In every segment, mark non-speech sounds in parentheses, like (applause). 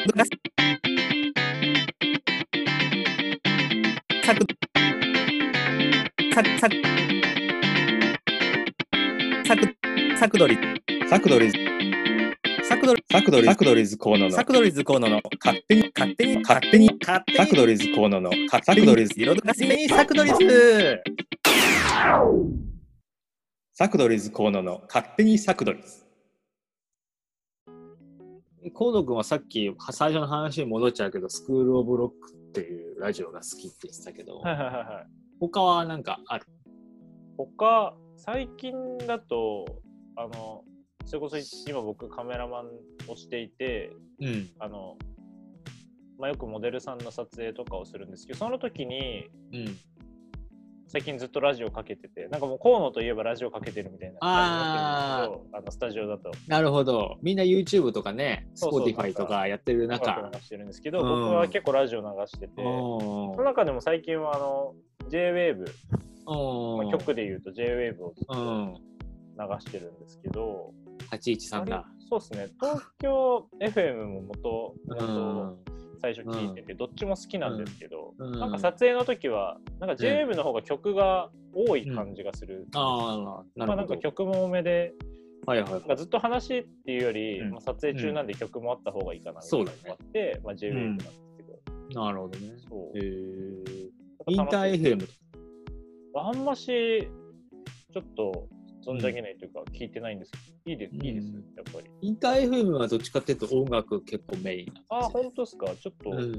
サクサクサクサクサクドリサクドリズ、サクドリサクドリ、サクドリズ河野のサクドリズ河野の勝手に、勝手に勝手に、勝手にサクドリズ河野の勝手にサクドリズ、彩らせにサクドリズサクドリズ河野の勝手にサクドリズ。河野君はさっき最初の話に戻っちゃうけど、スクール・オブ・ロックっていうラジオが好きって言ってたけど、はいはいはいはい。他はなんかある？他、最近だと、あの、それこそ今僕カメラマンをしていて、うん。あの、まあ、よくモデルさんの撮影とかをするんですけど、その時にうん。最近ずっとラジオかけてて、なんかもう河野といえばラジオかけてるみたいな感じになってるんですけど、あのスタジオだと。なるほど。みんな YouTube とかね、Spotify とかやってる中。流してるんですけど、うん僕は結構ラジオ流してて、おその中でも最近はあの JWAVE、おまあ、曲で言うと JWAVE をずっとうん。流してるんですけど、813だ。そうですね、東京 FM も元、う元ん。最初聞いてて、どっちも好きなんですけど、うん。なんか撮影の時は、なんか JWAVE の方が曲が多い感じがする。ああ、なまあ、なるほど。んか曲も多めで、はいはい。なんかずっと話っていうより、うん。まあ、撮影中なんで曲もあった方がいいかなみたいなのがあって、まあ、JWAVE なんですけど、なるほどね。そう。へえ。インター FM あんまし、ちょっと存じ上げないというか、聞いてないんですけど、いいです、いいです、うんやっぱり。インター FM はどっちかっていうと音楽結構メインなんですよあ、本当ですか？ちょっとうん。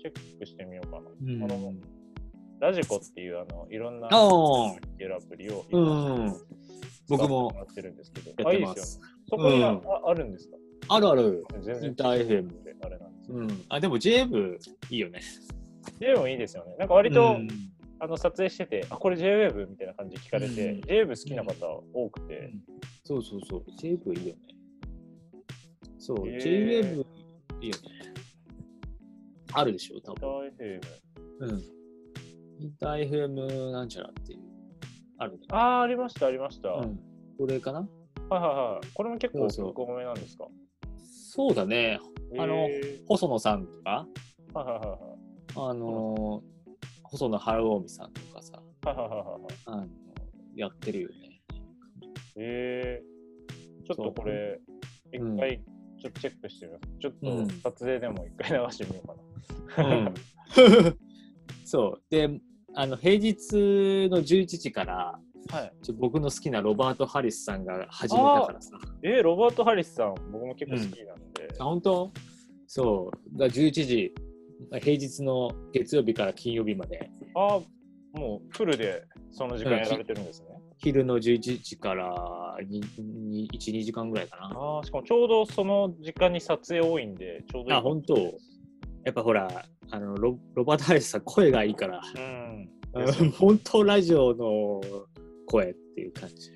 チェックしてみようかな。うんあのラジコっていうあのいろんなっていうアプリをうん僕も使ってるんですけど。あいいですよね。そこにあ,、うんああるんですか？あるある。全然インター FM であれなんですよ。うん。あ、でも JF いいよね。もいいですよね。なんか割と、うんあの撮影してて、あ、これ JWAVE みたいな感じで聞かれて、うん JWAVE 好きな方多くて、そうそうそう。JF いいよね。そう、へー JF いいよね。あるでしょ、多インタ分。ー FM。うん。インター FM なんちゃらっていう。あるね。ああ、ありました、ありました。はいうん。これかな？はいはい。これも結構そうそう曲多めなんですか？そうだね。あの細野さんとか、はいはいはいはい。あのー、細野晴臣さんとかさ。あのやってるよね。えー、ちょっとこれ、一うん回ちょっとチェックしてみます。ちょっうんと撮影でも一回流してみようかな。うんそう。で、あの平日の11時から、はい。ちょ僕の好きなロバート・ハリスさんが始めたからさ。えー、ロバート・ハリスさん、僕も結構好きなんで。あ、本当？そう。だ11時、平日の月曜日から金曜日まで、ああ、もうフルでその時間やられてるんですね。昼の11時からにに1、2時間ぐらいかな。ああ、しかもちょうどその時間に撮影多いんで、ちょうどいい。あ、本当やっぱほら、あのロロバート・ハリスさん、声がいいから、うん。うん本当ラジオの声っていう感じ。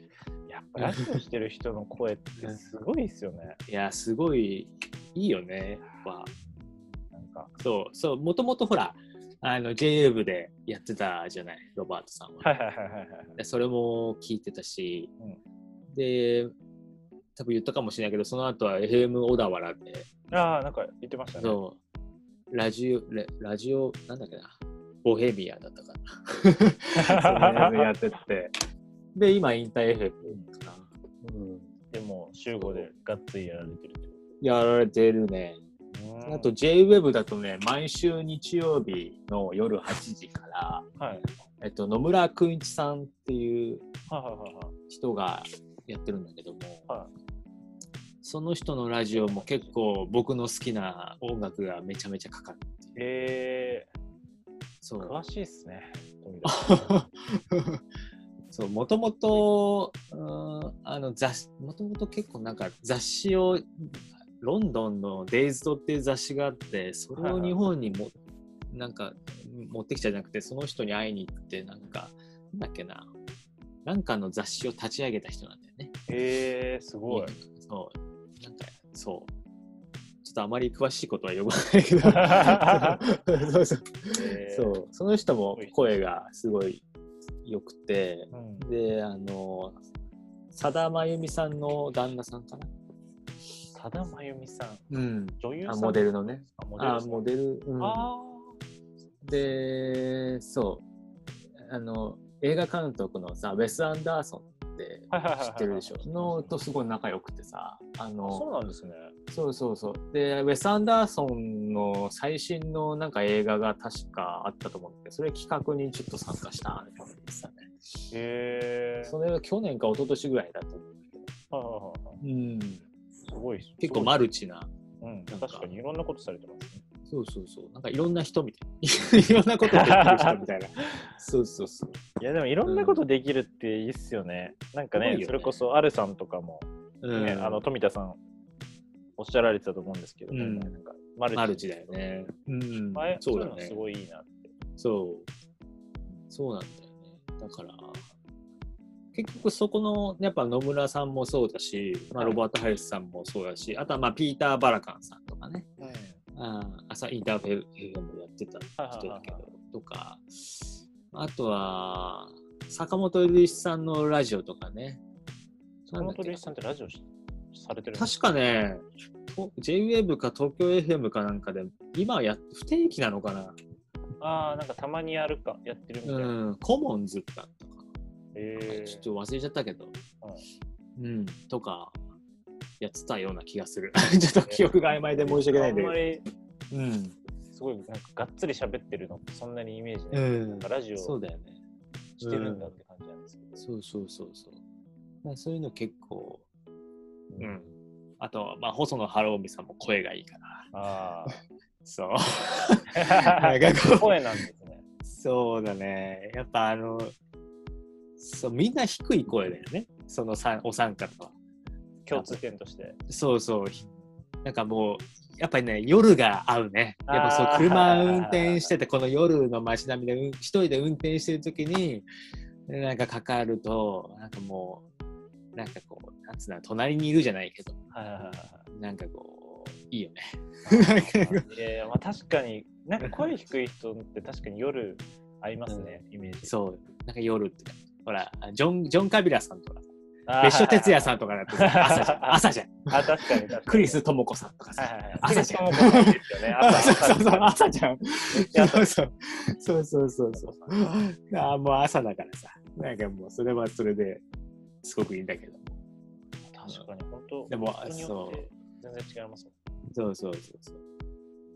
やっぱラジオしてる人の声ってすごいですよね。いや、すごいいいよね。やっぱか。そう、そう、もともとほら、あの JA 部でやってたじゃない、ロバートさんは。はいはいはいはいはい。でそれも聞いてたし、うんで、多分言ったかもしれないけど、その後は FM 小田原で、ああ、なんか言ってましたね。そう、ラジオ、レラジオ、なんだっけな、ボヘミアだったかな。(laughs) やってて。で、今、インター FM かな。うん、でも、集合でがっつりやられてるやられてるね。あと、JWEB だとね、毎週日曜日の夜8時から、はい。えっと、野村くんいちさんっていう。人がやってるんだけども、はその人のラジオも結構僕の好きな音楽がめちゃめちゃかかるっていう。えー、そう詳しいっすね。(laughs) そう、もともと、うんあの雑誌、もともと結構なんか雑誌を、ロンドンのデイズドっていう雑誌があって、それを日本にも、なんか持ってきたじゃなくて、その人に会いに行って、なんか、なんだっけな、なんかの雑誌を立ち上げた人なんだよね。くえー、すごい。そう。なんか、そう。ちょっとあまり詳しいことは呼ばないけど。(laughs) そうそう。えーそう。その人も声がすごい良くて、うんで、あの、さだまゆみさんの旦那さんかな。佐田真由美さん、うん。あ、女優さんモデルのね。あモデル。うん、あで、そう。あの、映画監督のさ、ウェス・アンダーソンって知ってるでしょ？のとすごい仲良くてさ、ああそうの、なんですね。そうそうそう。で、ウェス・アンダーソンの最新のなんか映画が確かあったと思うんそれ企画にちょっと参加したみたいなですね。へえ。それが去年か一昨年ぐらいだと思うんだけど。はいはいはうん。すごい。結構マルチな。うん、確かにいろんなことされてますね。そうそうそう。なんかいろんな人みたいな。いろんなことできる人みたいな。(laughs) そうそうそう。いやでもいろんなことできるっていいっすよね。なんかねねそれこそアルさんとかも、うんねあの富田さんおっしゃられてたと思うんですけど、うんなんかマルチだよね。うん前そうだねそういうのす。ごいいいなって。そう。そうなんだよね。だから、結局そこの、やっぱ野村さんもそうだし、まあ、はい。ロバート・ハリスさんもそうだし、あとはまあピーター・バラカンさんとかね、あー朝インターフェルもやってた人だけはいはいど、とか、あとは、坂本龍一さんのラジオとかね。坂本龍一さんってラジオしされてる確かね、と JWAVE か東京 FM かなんかで、今やっ不定期なのかな。ああ、なんかたまにやるか、やってるみたいな。うん、コモンズだったかな。えちょっと忘れちゃったけど、うん、とか、やってたような気がする。(laughs) ちょっと記憶が曖昧で申し訳ないんだあんまけりど。うん。すごいなんかがっつり喋ってるのってそんなにイメージうない。んなんかラジオそうだよね。してるんだって感じなんですけど。そうそうそうそう。まあ、そういうの結構、ううん。あと、まあ、細野晴臣さんも声がいいから。あ (laughs) そう。あ。なんかこう声なんですね。そうだね。やっぱあの、そう、みんな低い声だよね。そのさお三方は。共通点として。そうそう。なんかもう、やっぱりね、夜が合うね。やっぱそう車運転してて、この夜の街並みでうん一人で運転してるときに、なんかかかると、なんかもう、なんかこう、なんつうの、隣にいるじゃないけど。なんかこう、いいよね。いやいや、(laughs) まあ確かに、なんか声低い人って確かに夜合いますね、イメージ。そう、なんか夜って。ほら、ジョン、ジョン・カビラさんとか、別所哲也さんとかだってさ (laughs) 朝じゃん。朝じゃん。あ、確かに確かに。クリス智子さんとかさ。はいはいはい。朝じゃんクリス智子さんいいですよね。朝 (laughs) そうそうそう、朝じゃん。そうそう。そうそうそうそう。ああ、もう朝だからさ。なんかもう、それはそれですごくいいんだけど。確かに、本当。でも人によって全然違いますもん。そうそうそうそう。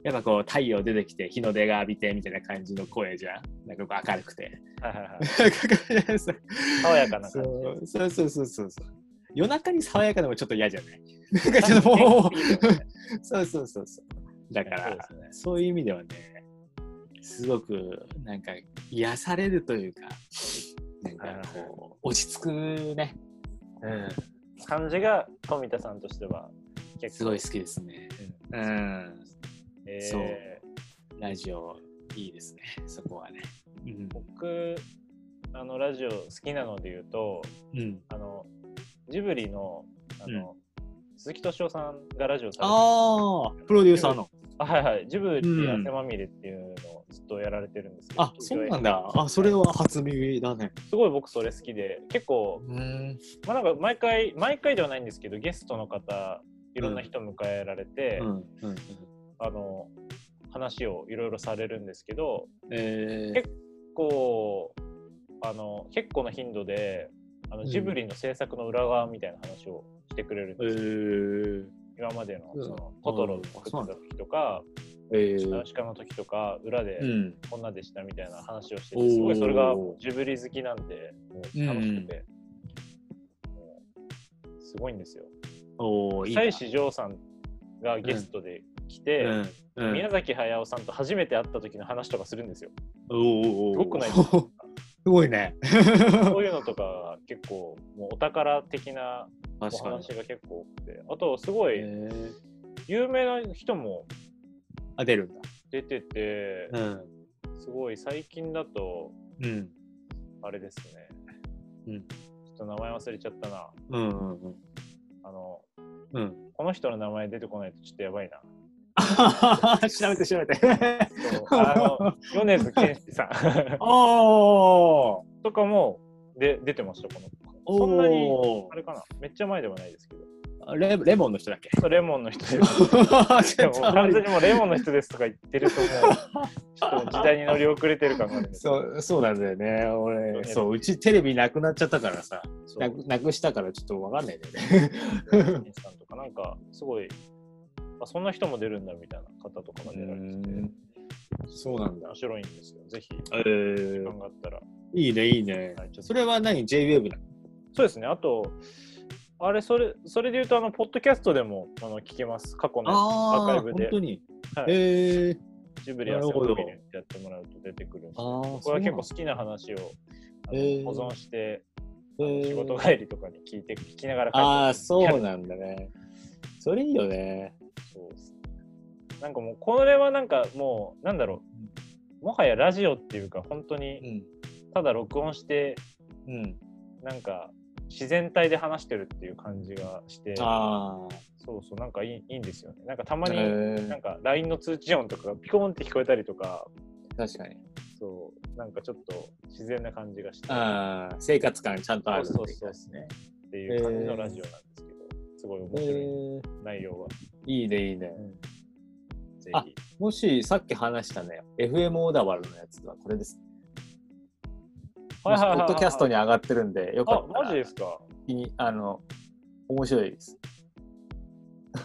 やっぱこう、太陽出てきて、日の出が浴びてみたいな感じの声じゃん。なんかこう明るくて。はいはいはい。爽爽やかな感じ。そうそうそうそうそう。夜中に爽やかでもちょっと嫌じゃない？なんかちょっともう、そうそうそうそう。だから、そうねそういう意味ではね、すごくなんか癒されるというか、なんかこう、落ち着くね。うん。感じが富田さんとしては結構すごい好きですね。うんうん。えーそうラジオ、いいですね。(laughs) そこはね。うん。僕あのラジオ好きなので言うとうん、あのジブリのあの、鈴木敏夫さんがラジオされてああ、プロデューサーの。あはいはいジブリうん汗まみれっていうのをずっとやられてるんですけど、あ、そうなんだ。あ、それは初耳だね。すごい僕それ好きで結構うん。まあなんか毎回毎回ではないんですけどゲストの方いろんな人迎えられて、うん。うん。あの話をいろいろされるんですけどえー。結構あの結構な頻度であうん。のジブリの制作の裏側みたいな話をしてくれるんえですよ、ー。今までのうんそのトトロを作ってた時とか、えー。ナウシカの時とか裏でうん。こんなでしたみたいな話をしててすごいそれがジブリ好きなんで楽しくて、もうすごいんですよ。久石譲さんがゲストで来て、うん。うん、宮崎駿さんと初めて会った時の話とかするんですよ。すごくないですか？(laughs) すごいね。(laughs) そういうのとか結構もうお宝的なお。話が結構多くてあとすごいえー有名な人もあ、出るんだ。出ててうん。すごい最近だとうん。あれですね、うんちょっと名前忘れちゃったなうんうんうん。あのうん。この人の名前出てこないとちょっとやばいな調べて調べて。あの (laughs) 米津玄師さん。おー。とかもで出てましたこの。そんなにおあれかな。めっちゃ前ではないですけど。レレモンの人だっけ？そうレモンの人です。(laughs) 完全にもうレモンの人ですとか言ってるともう、(laughs) ちょっと時代に乗り遅れてる感があるんですよ。そうそうなんだよね。俺、そうそう、うちテレビなくなっちゃったからさ、なくなくしたからちょっとわかんないんだよね。インスタントかなんかすごいあそんな人も出るんだみたいな方とかが出られてて。そうなんだ。面。白いんですよ。ぜひえー。時間があったら。いいね、いいね。はいそれは何 ?JWAVE なのそうですね。あとあれそれそれで言うとあのポッドキャストでもあの聞けます。過去のアーカイブで。本当に？はい。えー、ジブリやセブンやってもらうと出てくるんですあよー僕は結構好きな話をあのへー。保存してえー。仕事帰りとかに聞いて聞きながらああ、そうんなんだね。それいいよね。そうなんかもうこれはなんかもうなんだろうもはやラジオっていうか本当にん。ただ録音してうん。なんか自然体で話してるっていう感じがしてあそうそうなんかいいいいんですよねなんかたまあ。にえーなんか LINE の通知音とかがピコーンって聞こえたりとか確かに。そうなんかちょっと自然な感じがしてああ、生活感ちゃんとあるそうそうそうですね。っていう感じのラジオなんですごい面え白いー、内容は、いいね、いいね。ぜあひもしさっき話したね、FM 小田原のやつはこれです。はいはいはいはいポッドキャストに上がってるんで、よかあったら。マジですか？気にあの、面白いです。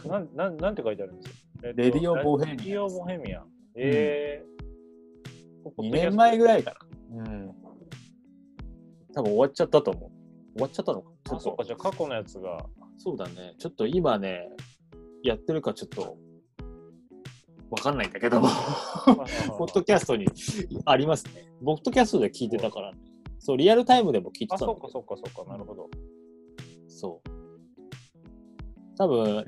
なんなんなんて書いてあるんですか、えっとレディオボヘミアンレディオボヘミア。ンえー。2年前ぐらいかな。うん。多分終わっちゃったと思う。終わっちゃったのか。ちょあそうっとか。じゃあ過去のやつがそうだね。ちょっと今ね、やってるかちょっと、わかんないんだけども、ポッドキャストにありますね。ポッドキャストで聞いてたから、そう、リアルタイムでも聞いてあたんだけどそうかそうかそうかなるほどそう。多分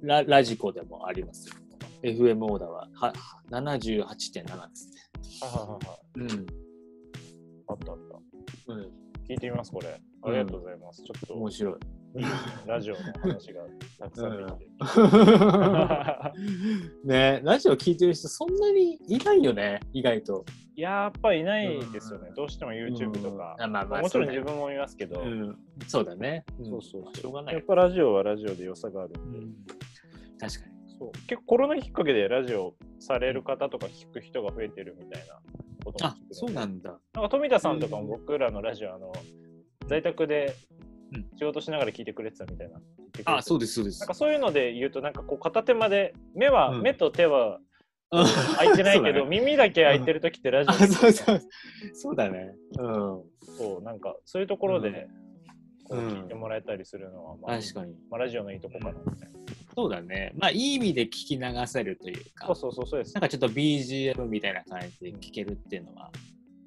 ラ、ラジコでもありますよ。FM オーダーはは78.7ですね。はいはいはいはいうん。あったあったうん、聞いてみますこれありがとうございます、ちょっと面白い。(laughs) ラジオの話がたくさんできて、ねラジオ聞いてる人そんなにいないよね、意外と。やっぱいないですよね、どうしても YouTube とか、うん。あまあまあもちろん自分も見ますけど、うん、そうだね。そうそうしょうがない。やっ。ぱラジオはラジオで良さがあるんで、うん。確かに。そう。結構コロナきっかけでラジオされる方とか聞く人が増えてるみたいなことも聞くのであ、そうなんだ。なんか富田さんとかも僕らのラジオあの在宅でうん仕事しながら聞いてくれてたみたいなあ、そうです、そうですなんか。そういうので言うとなんかこう片手まで目は、うん目と手は (laughs) うん開いてないけど、ね耳だけ開いてる時ってラジオあ、そうそう。そうだね。うん。そうなんかそういうところで、こううん聞いてもらえたりするのは、まあ確かに。まあ、ラジオのいいとこかなみたいな、そうだね。まあ、いい意味で聞き流せるというか、そうそうそうそうですなんかちょっと BGM みたいな感じで聞けるっていうのは、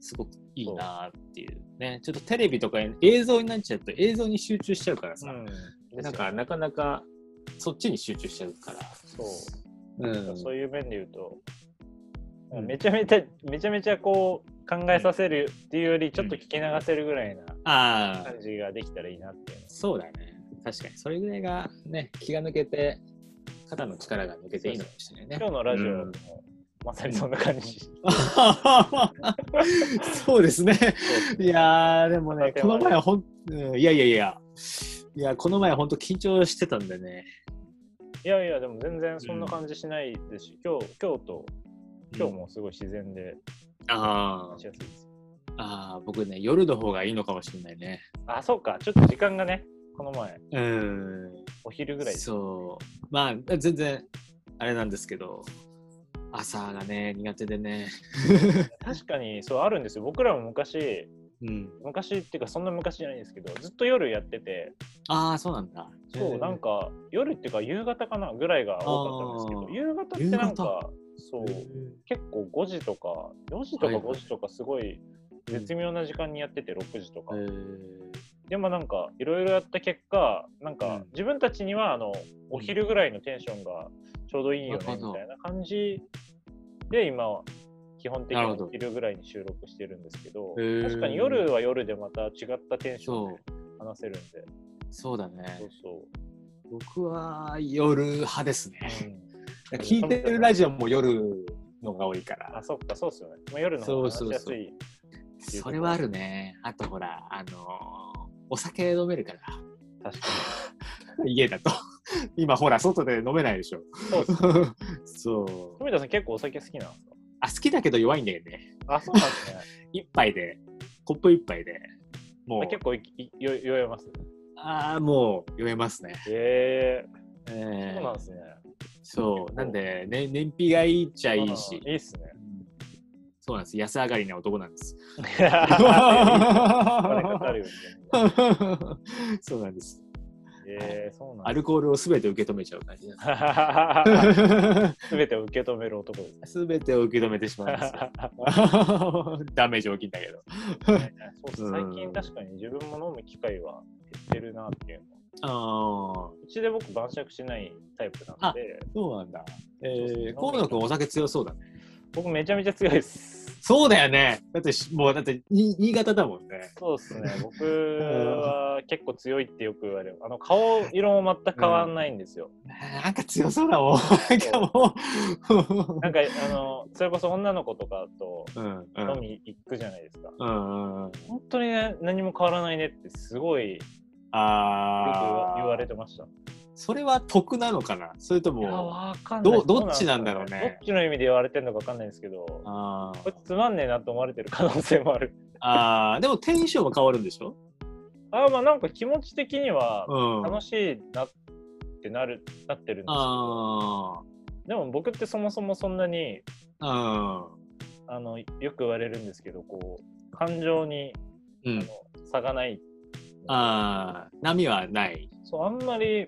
すごくいいなっていうね。ちょっとテレビとか映像になっちゃうと映像に集中しちゃうからさ、うんなんかなかなかそっちに集中しちゃうから。そううん。そういう面で言うと、うんめちゃめちゃめちゃめちゃこう考えさせるっていうよりちょっと聞き流せるぐらいな感じができたらいいなっていうのそうだね。確かに。それぐらいがね、気が抜けて、肩の力が抜けていいのかもしれないね。今日のラジオも、うんまさにそんな感じ、(laughs) そうですね。いやー、でもね、この前ほん、うんいやいやいや、いや、この前ほんと緊張してたんでね。いやいやでも全然そんな感じしないですし、今日今日と今日もすごい自然であ話しやすいです、あー、僕ね、夜の方がいいのかもしれないね。あそうか。ちょっと時間がねこの前うん。お昼ぐらいそう。まあ、全然、あれなんですけど、朝がね、苦手でね。(laughs) 確かにそうあるんですよ。僕らも昔うん。昔っていうかそんな昔じゃないんですけどずっと夜やってて。ああ、そうなんだ。そうなんか夜っていうか夕方かなぐらいが多かったんですけど夕方ってなんかそう結構5時とか4時とかはいはい。5時とかすごい絶妙な時間にやってて6時とか、えー。でもなんかいろいろやった結果なんかうん。自分たちにはあのお昼ぐらいのテンションがちょうどいいよねみたいな感じで今は基本的にお昼ぐらいに収録してるんですけど確かに夜は夜でまた違ったテンションそで話せるんで。そうだね。そうそう。僕は夜派ですね。うん。(laughs) 聞いてるラジオも夜のが多いから。あ。そっかそうっすよね、まあ、夜の方が話しやすいそれはあるね。あとほら、あのーお酒飲めるから、確か (laughs) 家だと。(laughs) 今ほら、外で飲めないでしょ。(laughs) そう。富田さん結構お酒好きなんですか？あ、好きだけど弱いんだよね。あ、そうなんですね。(laughs) 一杯で、コップ一杯で、もう、結構いいよ酔えます？ああ、もう酔えますね。ええー、ーそうなんですね。そう。なんで、ね、燃費がいいっちゃいいしあ。いいっすね。そうなんです。安上がりな男なんです。そうなんです。えー、そうなんアルコールをすべて受け止めちゃう感じなんです。(laughs) すべてを受け止める男です。す。すべてを受け止めてしまうんですよ。(laughs) ダメージ大きいんだけど。そう最近確かに自分も飲む機会は減ってるなっていうの。ああ、うちで僕晩酌しないタイプなんで、そうなんだ。えー、河野くんお酒強そうだね。僕めちゃめちゃ強いです。そうだよね。だってし、もう、だって、に新潟だもんね。そうですね。(laughs) 僕は結構強いってよく言われる。あの顔色も全く変わんないんですよ。なんか強そうだもん。なんかもう。(laughs) なんかあのそれこそ女の子とかとうんうん飲み行くじゃないですか。うんうんうん。本当に、ね、何も変わらないねってすごいよく。言われてました。それは得なのかな？それとも。どどっちなんだろうねどっちの意味で言われてるのかわかんないですけど、あこいつつまんねえなと思われてる可能性もある。あー。でもテンションは変わるんでしょ？あまあなんか気持ち的にはうん。楽しいなってなる、なってるんですけど、あでも僕ってそもそもそんなにあ。あのよく言われるんですけど、こう感情に、うん。うん。あの差がない。ああ。波はない。そうあんまり、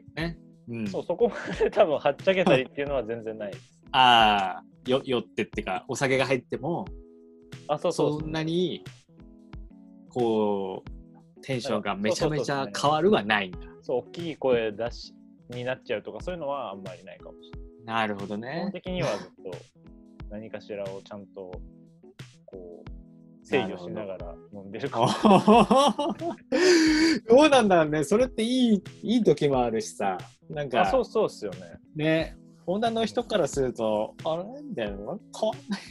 うん。そうそこまで多分はっちゃけたりっていうのは全然ないです。ああ。よ、酔ってってか、お酒が入っても、あ、そうそうそんなに、こう、テンションがめちゃめちゃ変わるはないんだ。そう、大きい声出しになっちゃうとか、そういうのはあんまりないかもしれない。なるほど基本ね。的にはずっと何かしらをちゃんと制御しながら飲んでるかも。(laughs) どうなんだろうね。それっていい、いい時もあるしさ。なんか、あそうそうっすよね。ね、女の人からすると、あれ？なんだよ、変わんない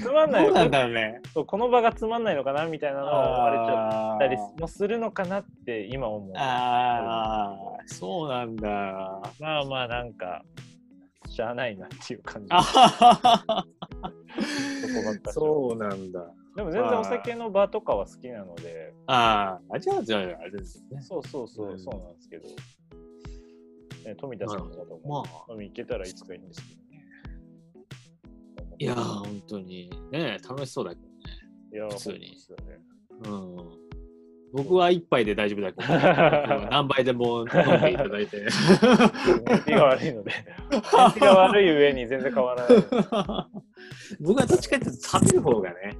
つまんないなんだろうね。そうこの場がつまんないのかなみたいなのを思われちゃあったりもするのかなって今思う。あー、そうなんだ。まあまあなんかしゃあないなっていう感じ。(laughs) そこばっかりそうなんだ。でも全然お酒の場とかは好きなので、ああ、じゃあ、じゃあ、あれですね。そうそうそう、うんそうなんですけど、ね、富田さんとかとまもあ、飲み行けたらいつかいいんですけどね。いやー、本当に。ね楽しそうだけどね。いや普通にそうですよね。うん。僕は一杯で大丈夫だけど、何杯でも飲んでいただいて。(laughs) 燃費が悪いので、燃費が悪い上に全然変わらない。僕はどっちかっていうと食べる方がね、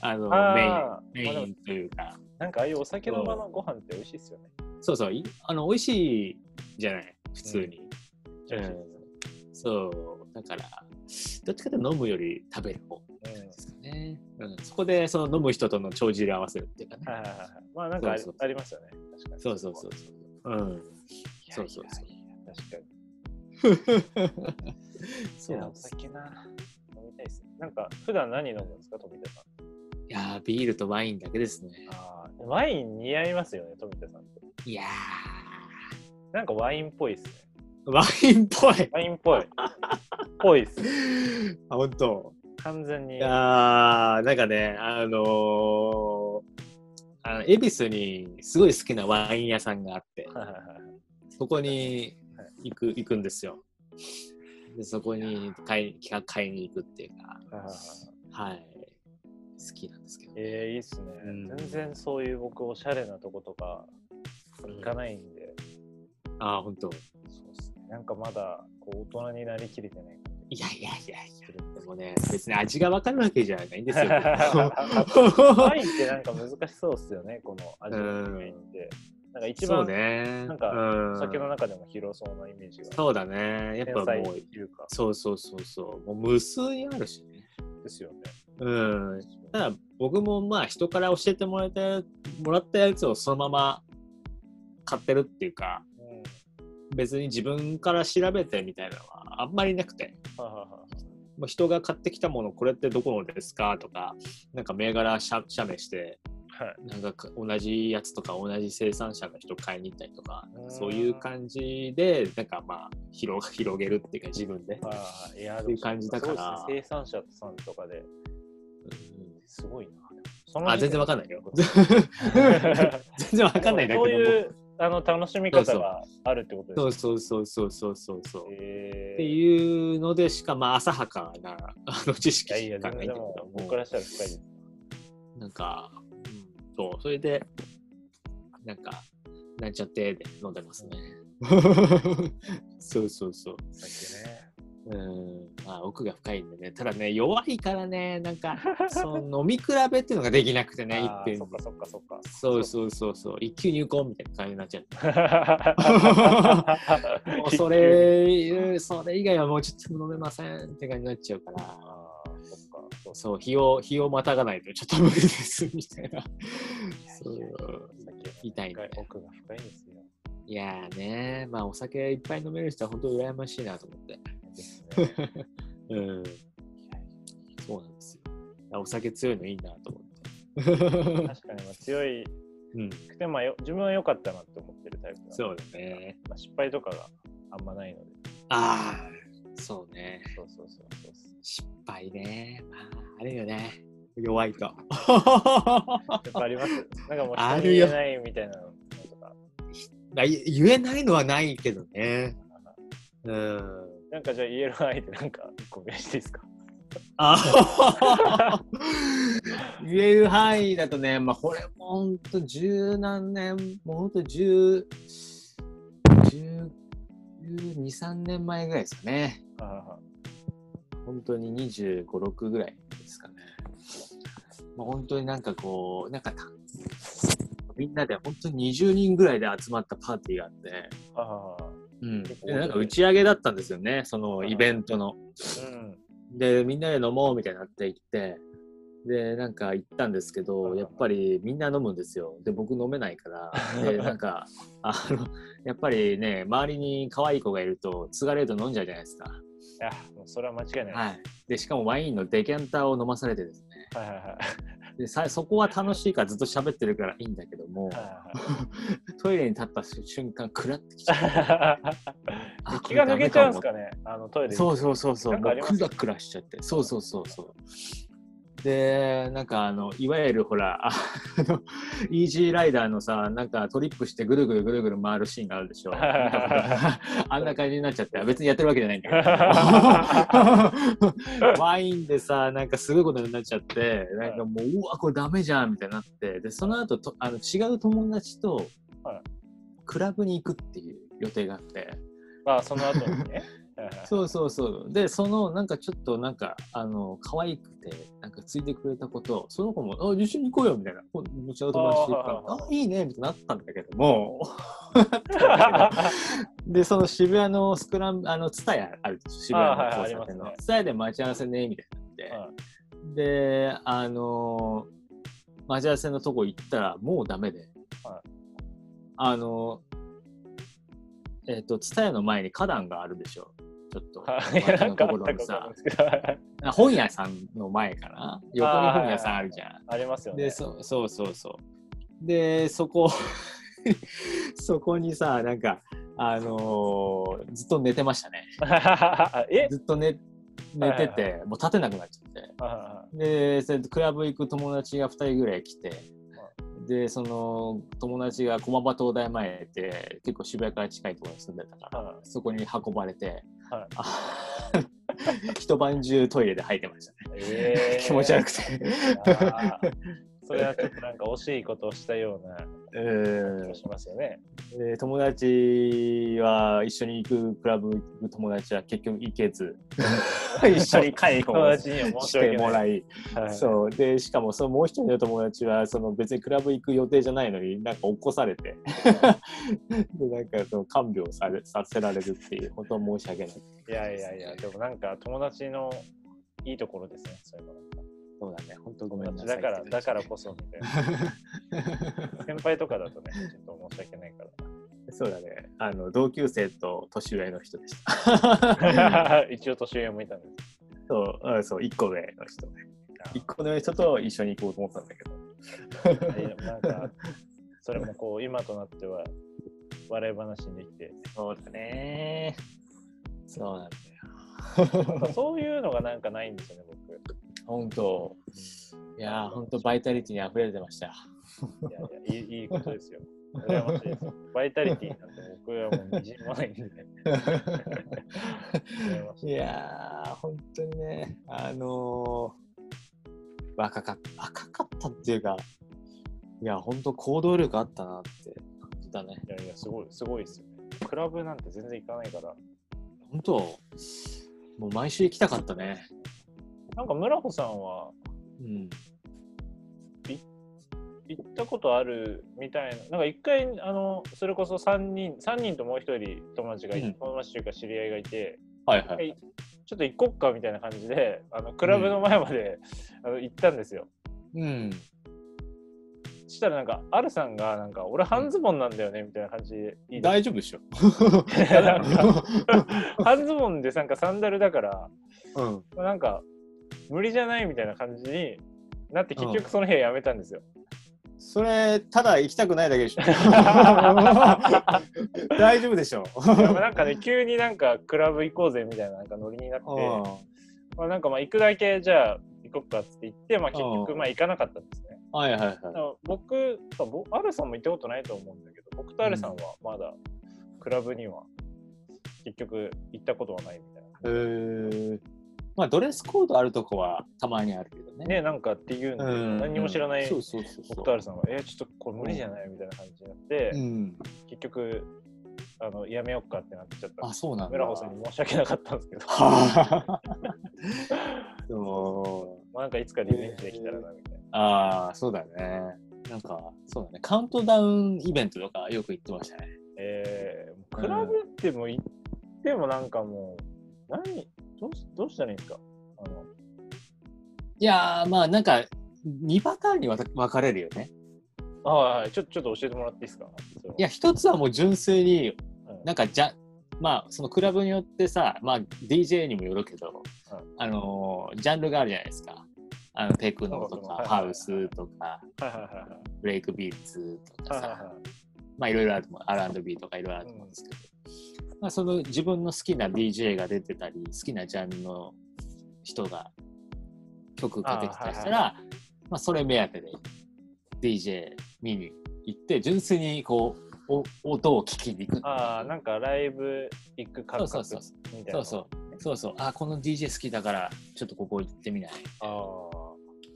あの、メイン、メインというか、なんかああいうお酒の場のご飯って美味しいですよね。そうそう、いあの、美味しいじゃない、普通に。めっちゃ美味しいですそう、だから、どっちかというと飲むより食べる方ね。ですかね。うん、そこで、その飲む人との帳尻合わせるっていうかねうん。。はいはいはい。まあなんかありますよね。確かに。そうそうそうそう。うん。そうそうそう確かに。そうなんです。お酒な。飲みたいですね。なんか普段何飲むんですか、富田さん？いやー、ビールとワインだけですね。あーワイン似合いますよね、富田さんって。いやなんかワインっぽいですね。ー、ワインっぽい。ワインっぽい。(laughs) ぽいっす。あ、本当。完全に。いやー、なんかね、あのー、あの恵比寿にすごい好きなワイン屋さんがあって、はいはいはいそこに行く行くんですよ。でそこに買い買いに行くっていうか、はい好きなんですけど、えー、いいっすね、うん。全然そういう僕おしゃれなとことか行かないんで、ああ、本当。そうっすね。なんかまだこう大人になりきれてないいやいやいやいや、でもね、別に味が分かるわけじゃないんですよ。(laughs) ワインってなんか難しそうっすよねこの味のイメージって、なんか一そう番ね。なんかうんお酒の中でも広そうなイメージがそうだね。やっぱもう、うかそうそうそうそう。もう無数にあるしね。ですよねうん。ただ僕もまあ人から教えてもらったもらったやつをそのまま買ってるっていうかうん別に自分から調べてみたいなのはあんまりなくて。人が買ってきたものこれってどこのですかとかなんか銘柄写写メしてはい。なんかか同じやつとか同じ生産者の人買いに行ったりとかうんそういう感じでなんかまあ広 (laughs) 広げるっていうか自分で、はいや、っていう感じだから。ね。生産者さんとかでうん。すごいな。あ全然わかんないよ。(laughs) 全然わかんないんだけども。そういうあの楽しみ方があるってことですそうそうそうそうそうそうそう、えっていうのでしかまあ浅はかなあの知識しかないんだけど。も僕からしたら深いです。なんか、うん、そう。それでなんかなんちゃってで飲んでますね。(laughs) そうそうそう。さっきね。うん。まあ奥が深いんでね。ただね弱いからねなんかその飲み比べっていうのができなくてねいっぺんに。あーそっかそっかそっか。そうそうそうそう。一級入魂みたいな感じになっちゃって (laughs) もうそれそれ以外はもうちょっと飲めませんって感じになっちゃうから。そう日を日をまたがないとちょっと無理ですみたいな。そう。痛いんで深奥が深いんですよ。いやーねまあお酒いっぱい飲める人は本当羨ましいなと思ってですね。(laughs) うん。そうなんですよ。お酒強いのいいなと思って。(laughs) 確かにまあ強いうん。くて、まあよ自分は良かったなって思ってるタイプそうだね。まあ、失敗とかがあんまないので。ああそうね。そうそうそうそう。失敗ね。まああるよね。弱いと。(laughs) やっぱあります。なんかもう人に言あるよえないみたいなのとか。言えないのはないけどね。うんなんかじゃあ言える範囲でなんか一個増やしていいですか？あ (laughs) 言える範囲だとね、まあ、これもほんと十何年、もうほんと十、十二、三年前ぐらいですかね。あ本当に25、6ぐらいですかね。まあ、本当になんかこう、なんかたみんなで本当に20人ぐらいで集まったパーティーがあって、あうん、なんか打ち上げだったんですよね、そのイベントの。うん。で、みんなで飲もうみたいになって行って、で、なんか行ったんですけうんど、やっぱりみんな飲むんですよ。で、僕飲めないから、で、(laughs) なんか、あの、やっぱりね、周りに可愛い子がいると、継がれると飲んじゃうじゃないですか。いや、もうそれは間違いない。はい。で、しかもワインのデキャンターを飲まされてですね。はいはいはいでさそこは楽しいからずっと喋ってるからいいんだけども、はトイレに立った瞬間、くらってきちゃう。(laughs) い。気が抜けちゃうんですかね、あのトイレにそうそうそうそう、もうクラクラしちゃって。そうそうそうそう。で、なんかあの、いわゆるほら、あの、イージーライダーのさ、なんかトリップしてぐるぐるぐるぐる回るシーンがあるでしょ。(laughs) あんな感じになっちゃって、別にやってるわけじゃないんだけど。(laughs) ワインでさ、なんかすごいことになっちゃって、なんかもう、うわ、これダメじゃんみたいになって、で、その後とあの違う友達とはい、クラブに行くっていう予定があって、ああ、その後にね。(laughs) そうそうそう。で、その、なんかちょっと、なんか、あの、可愛くて、なんかついてくれたこと、その子も、あ、一緒に行こうよ、みたいな。こううちの友達と行くから、あいいね、みたいになったんだけども、(laughs) で、その渋谷のスクラン、あの、ツタヤあるでしょ、渋谷の交差点の。ツタヤで待ち合わせね、みたいになって、はい。で、あのー待ち合わせのとこ行ったら、もうダメで、はい。あのーえっ、と、ツタヤの前に花壇があるでしょ。ちょっと、のところにさ本屋さんの前かな横に本屋さんあるじゃん。ありますよね。で、そそうそうそう。で、そこ、(laughs) そこにさ、なんか、あのーずっと寝てましたね。(laughs) え？ずっと寝寝てて、もう立てなくなっちゃって。はで、それでクラブ行く友達が2人ぐらい来て、で、その友達が駒場東大前って結構渋谷から近いところに住んでたから、はいそこに運ばれて、はいあ (laughs) 一晩中トイレで吐いてましたね。いえー (laughs) 気持ち悪くて。それはちょっとなんか惜しいことをしたようなうん気がしますよね。で友達は一緒に行くクラブ行く友達は結局行けず (laughs) 一緒に介護友をし。てもらいはいそうでしかもそのもう一人の友達はその別にクラブ行く予定じゃないのになんか起こされて (laughs) でなんかその看病されさせられるっていう本当申し訳ないいやいやいや、でもなんか友達のいいところですね、そういうの。そうだね本当ごめん友なさい達だから、だからこそみたいな。先輩とかだとね、ちょっと申し訳ないから。そうだねあの同級生と年上の人でした (laughs) 一応年上もいたんです。そううんそう1個上の人ね1個上の人と一緒に行こうと思ったんだけどなんか、それもこう、今となっては笑い話にできて、そうだね。そうなんだよ。そういうのがなんかないんですよね、僕。本当。いやー、本当バイタリティに溢れてました。いやいや、いいいいことですよ。羨ましいですよ。バイタリティなんて僕はもうで。いやー、本当にね、あのー若かった、若かったっていうか、いや、本当行動力あったなって感じだね。いやいや、すごい、すごいですよね。クラブなんて全然行かないから。本当、もう毎週行きたかったね。なんか村穂さんはうん。行ったことあるみたいな、なんか一回、あの、それこそ3人、三人ともう一人友達がいて、うん友達というか知り合いがいて、はいは。はいいちょっと行こっかみたいな感じで、あのクラブの前まで、あの行ったんですよ。うん。したらなんか、アルさんが、なんか、俺半ズボンなんだよね、みたいな感じで大丈夫でしょ。半ズボンでなんかサンダルだから、うん。なんか、無理じゃないみたいな感じになって、結局その部屋やめたんですよ。それ、ただ行きたくないだけでしょ。(laughs) 大丈夫でしょ。なんかね、急になんかクラブ行こうぜみたいななんかノリになって、うんまあ、なんかまあ行くだけじゃあ行こっかって行って、まあ結うん局まあ行かなかったんですね。はいはいはい僕、アルさんも行ったことないと思うんだけど、僕とアルさんはまだクラブには結局行ったことはないみたいな。えー、まあドレスコードあるとこはたまにあるけどね。ね、なんかっていうんで、何にも知らないそうそうそうそう僕とアルさんが、えー、ちょっとこれ無理じゃないみたいな感じになって、うん。結局、あのやめようかってなっちゃったんあ。そうなんだ。村穂さんに申し訳なかったんですけど、はあ (laughs) そう。まあなんかいつかリベンジできたらなみたいな。ああ、そうだね。なんか、そうだね。カウントダウンイベントとかよく行ってましたね。えー、クラブっても行ってもなんかもう、何どうしどうしたらいいんですか？あの。いやー、まあなんか、2パターンに分か分かれるよね。あはいちょちょっと教えてもらっていいですか？いや、一つはもう純粋に、うん。なんかじゃ、まあそのクラブによってさ、まあ DJ にもよるけど、あのージャンルがあるじゃないですか。あのテクノとか、ハウスとか、ブレイクビーツとかさ、まあいろいろあると思う。R&B とかいろいろあると思うんですけど、まあその自分の好きな DJ が出てたり、好きなジャンルの人が曲かけてたりしたら、まあそれ目当てで DJ 見に行って、純粋にこう、お音を聞きに行くああ、なんかライブ行く感覚そうそうそうみたいな。そうそう。そうそう。あ、この DJ 好きだから、ちょっとここ行ってみない。あ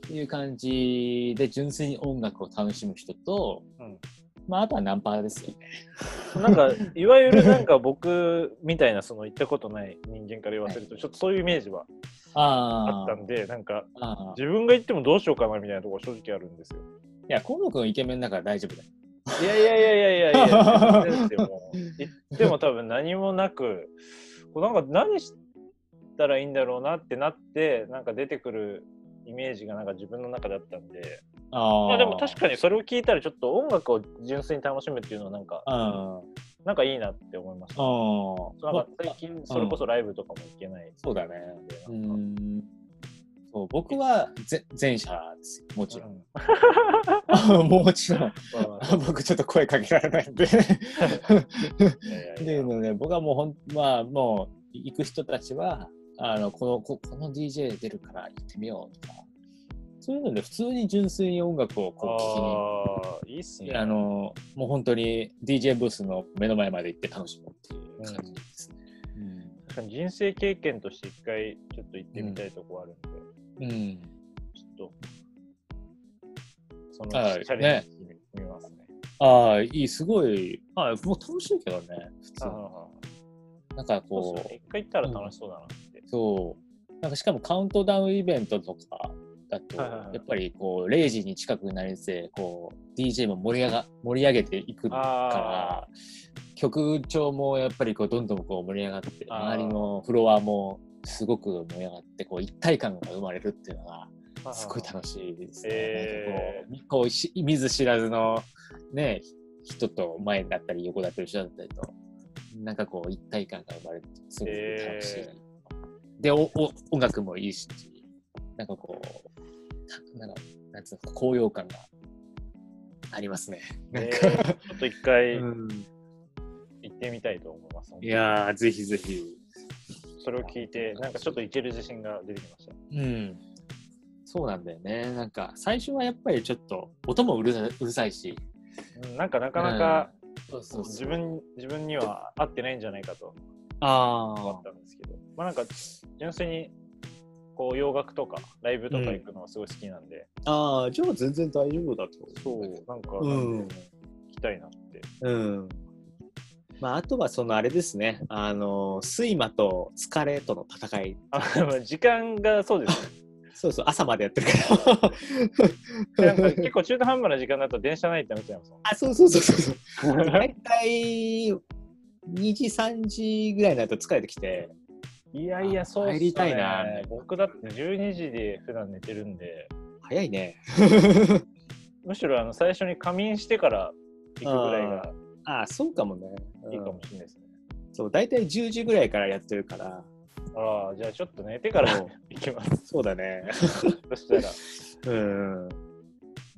っていう感じで、純粋に音楽を楽しむ人と、うんまあ、あとはナンパですよね。あ。なんか、いわゆるなんか僕みたいな、その行ったことない人間から言わせると、ちょっとそういうイメージはああったんで、なんか。自分が行ってもどうしようかなみたいなところ正直あるんですよ。いや、河野くんイケメンだから大丈夫だよ。いやいやいやいやいやいや、全然ですよ。(laughs) 行っても多分何もなく、こうなんか何したらいいんだろうなってなって、なんか出てくるイメージがなんか自分の中であったんで、ああ。まあでも確かにそれを聞いたらちょっと音楽を純粋に楽しむっていうのはなんか、あなんかいいなって思いました。あ。そうなんか最近それこそライブとかも行けないそうだね。うん。そう僕はぜ前者ですよ。もちろん。(laughs) もちろん。(laughs) 僕ちょっと声かけられないんで。っていうので、僕はもうほん、まあもう、行く人たちは、あの、この、ここの DJ 出るから行ってみようとか、そういうので、普通に純粋に音楽をこう聴きにいいっすね。あの、もう本当に DJ ブースの目の前まで行って楽しむっていう感じですね。確かに人生経験として一回ちょっと行ってみたいとこあるんで、うん。うん。ちょっと、そのはいチャレンジしてみますね。ああ、いい、すごい、まあ、もう楽しいけどね、普通なんかこう一回行ったら楽しそうだなって。そう。なんかしかもカウントダウンイベントとかだと、やっぱりこう、0時に近くなりて、こう、DJ も盛り上が盛り上げていくから、曲調もやっぱりこう、どんどんこう盛り上がって、周りのフロアもすごく盛り上がって、こう、一体感が生まれるっていうのが、すごい楽しいですね。えなんかこうこうし見ず知らずのね、人と前だったり横だったり後ろだったりと、なんかこう一体感が生まれて、すごく楽しい。えでおお、音楽もいいし、なんかこう、たなんか、なんつうの、高揚感がありますね。えーちょっと一回うん行ってみたいと思います。いやー、ぜひぜひ。それを聞いて、なんかちょっといける自信が出てきました。うん。そうなんだよね。なんか、最初はやっぱりちょっと、音もうるさうるさいし。うんなんかなかなかそうそう自分自分には合ってないんじゃないかとあ思ったんですけど、まあなんか純粋にこう洋楽とかライブとか行くのはすごい好きなんで、あ。ああ、じゃあ全然大丈夫だと思そうなんか、うん行きたいなって。うん。まあ、あとはそのあれですね。あの、睡魔と疲れとの戦い。あまあ時間がそうですね。(laughs) そうそう、朝までやってるから。(laughs) なんか結構中途半端な時間だと電車ないってなっちゃいますもん。あ、そうそうそうそうそう。大体2時、3時ぐらいになると疲れてきて。いやいや、そうっすね帰りたいな僕だって12時で普段寝てるんで、早いね。(laughs) むしろあの最初に仮眠してから行くぐらいがああ、そうかもね。いいかもしれないですね。そう、大体10時ぐらいからやってるから。ああ、じゃあちょっと寝てから行きます。そうだね。そしたら。(laughs) うん。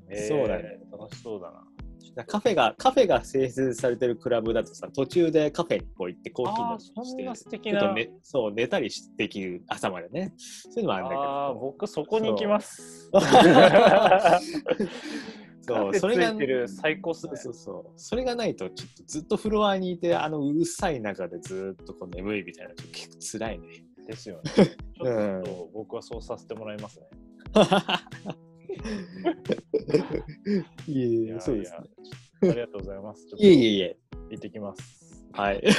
えーそうだね。楽しそうだな。カフェが、カフェが併設されてるクラブだとさ、途中でカフェにこう行ってコーヒー飲ああ、んだりして。ね、そう、寝たりしできる朝までね。そういうのもあるんだけど。ああ、僕そこに行きます。そう、(laughs) そそれが最高っすね。そうそうそれがないと、ちょっとずっとフロアにいて、あのうるさい中でずっとこう眠いみたいなの結構辛いね。ですよね。ちうんょっと僕はそうさせてもらいますね。(laughs) (laughs) いえいえ、やそうですね。ありがとうございます。いえいえいえ。行ってきます。はい。(laughs)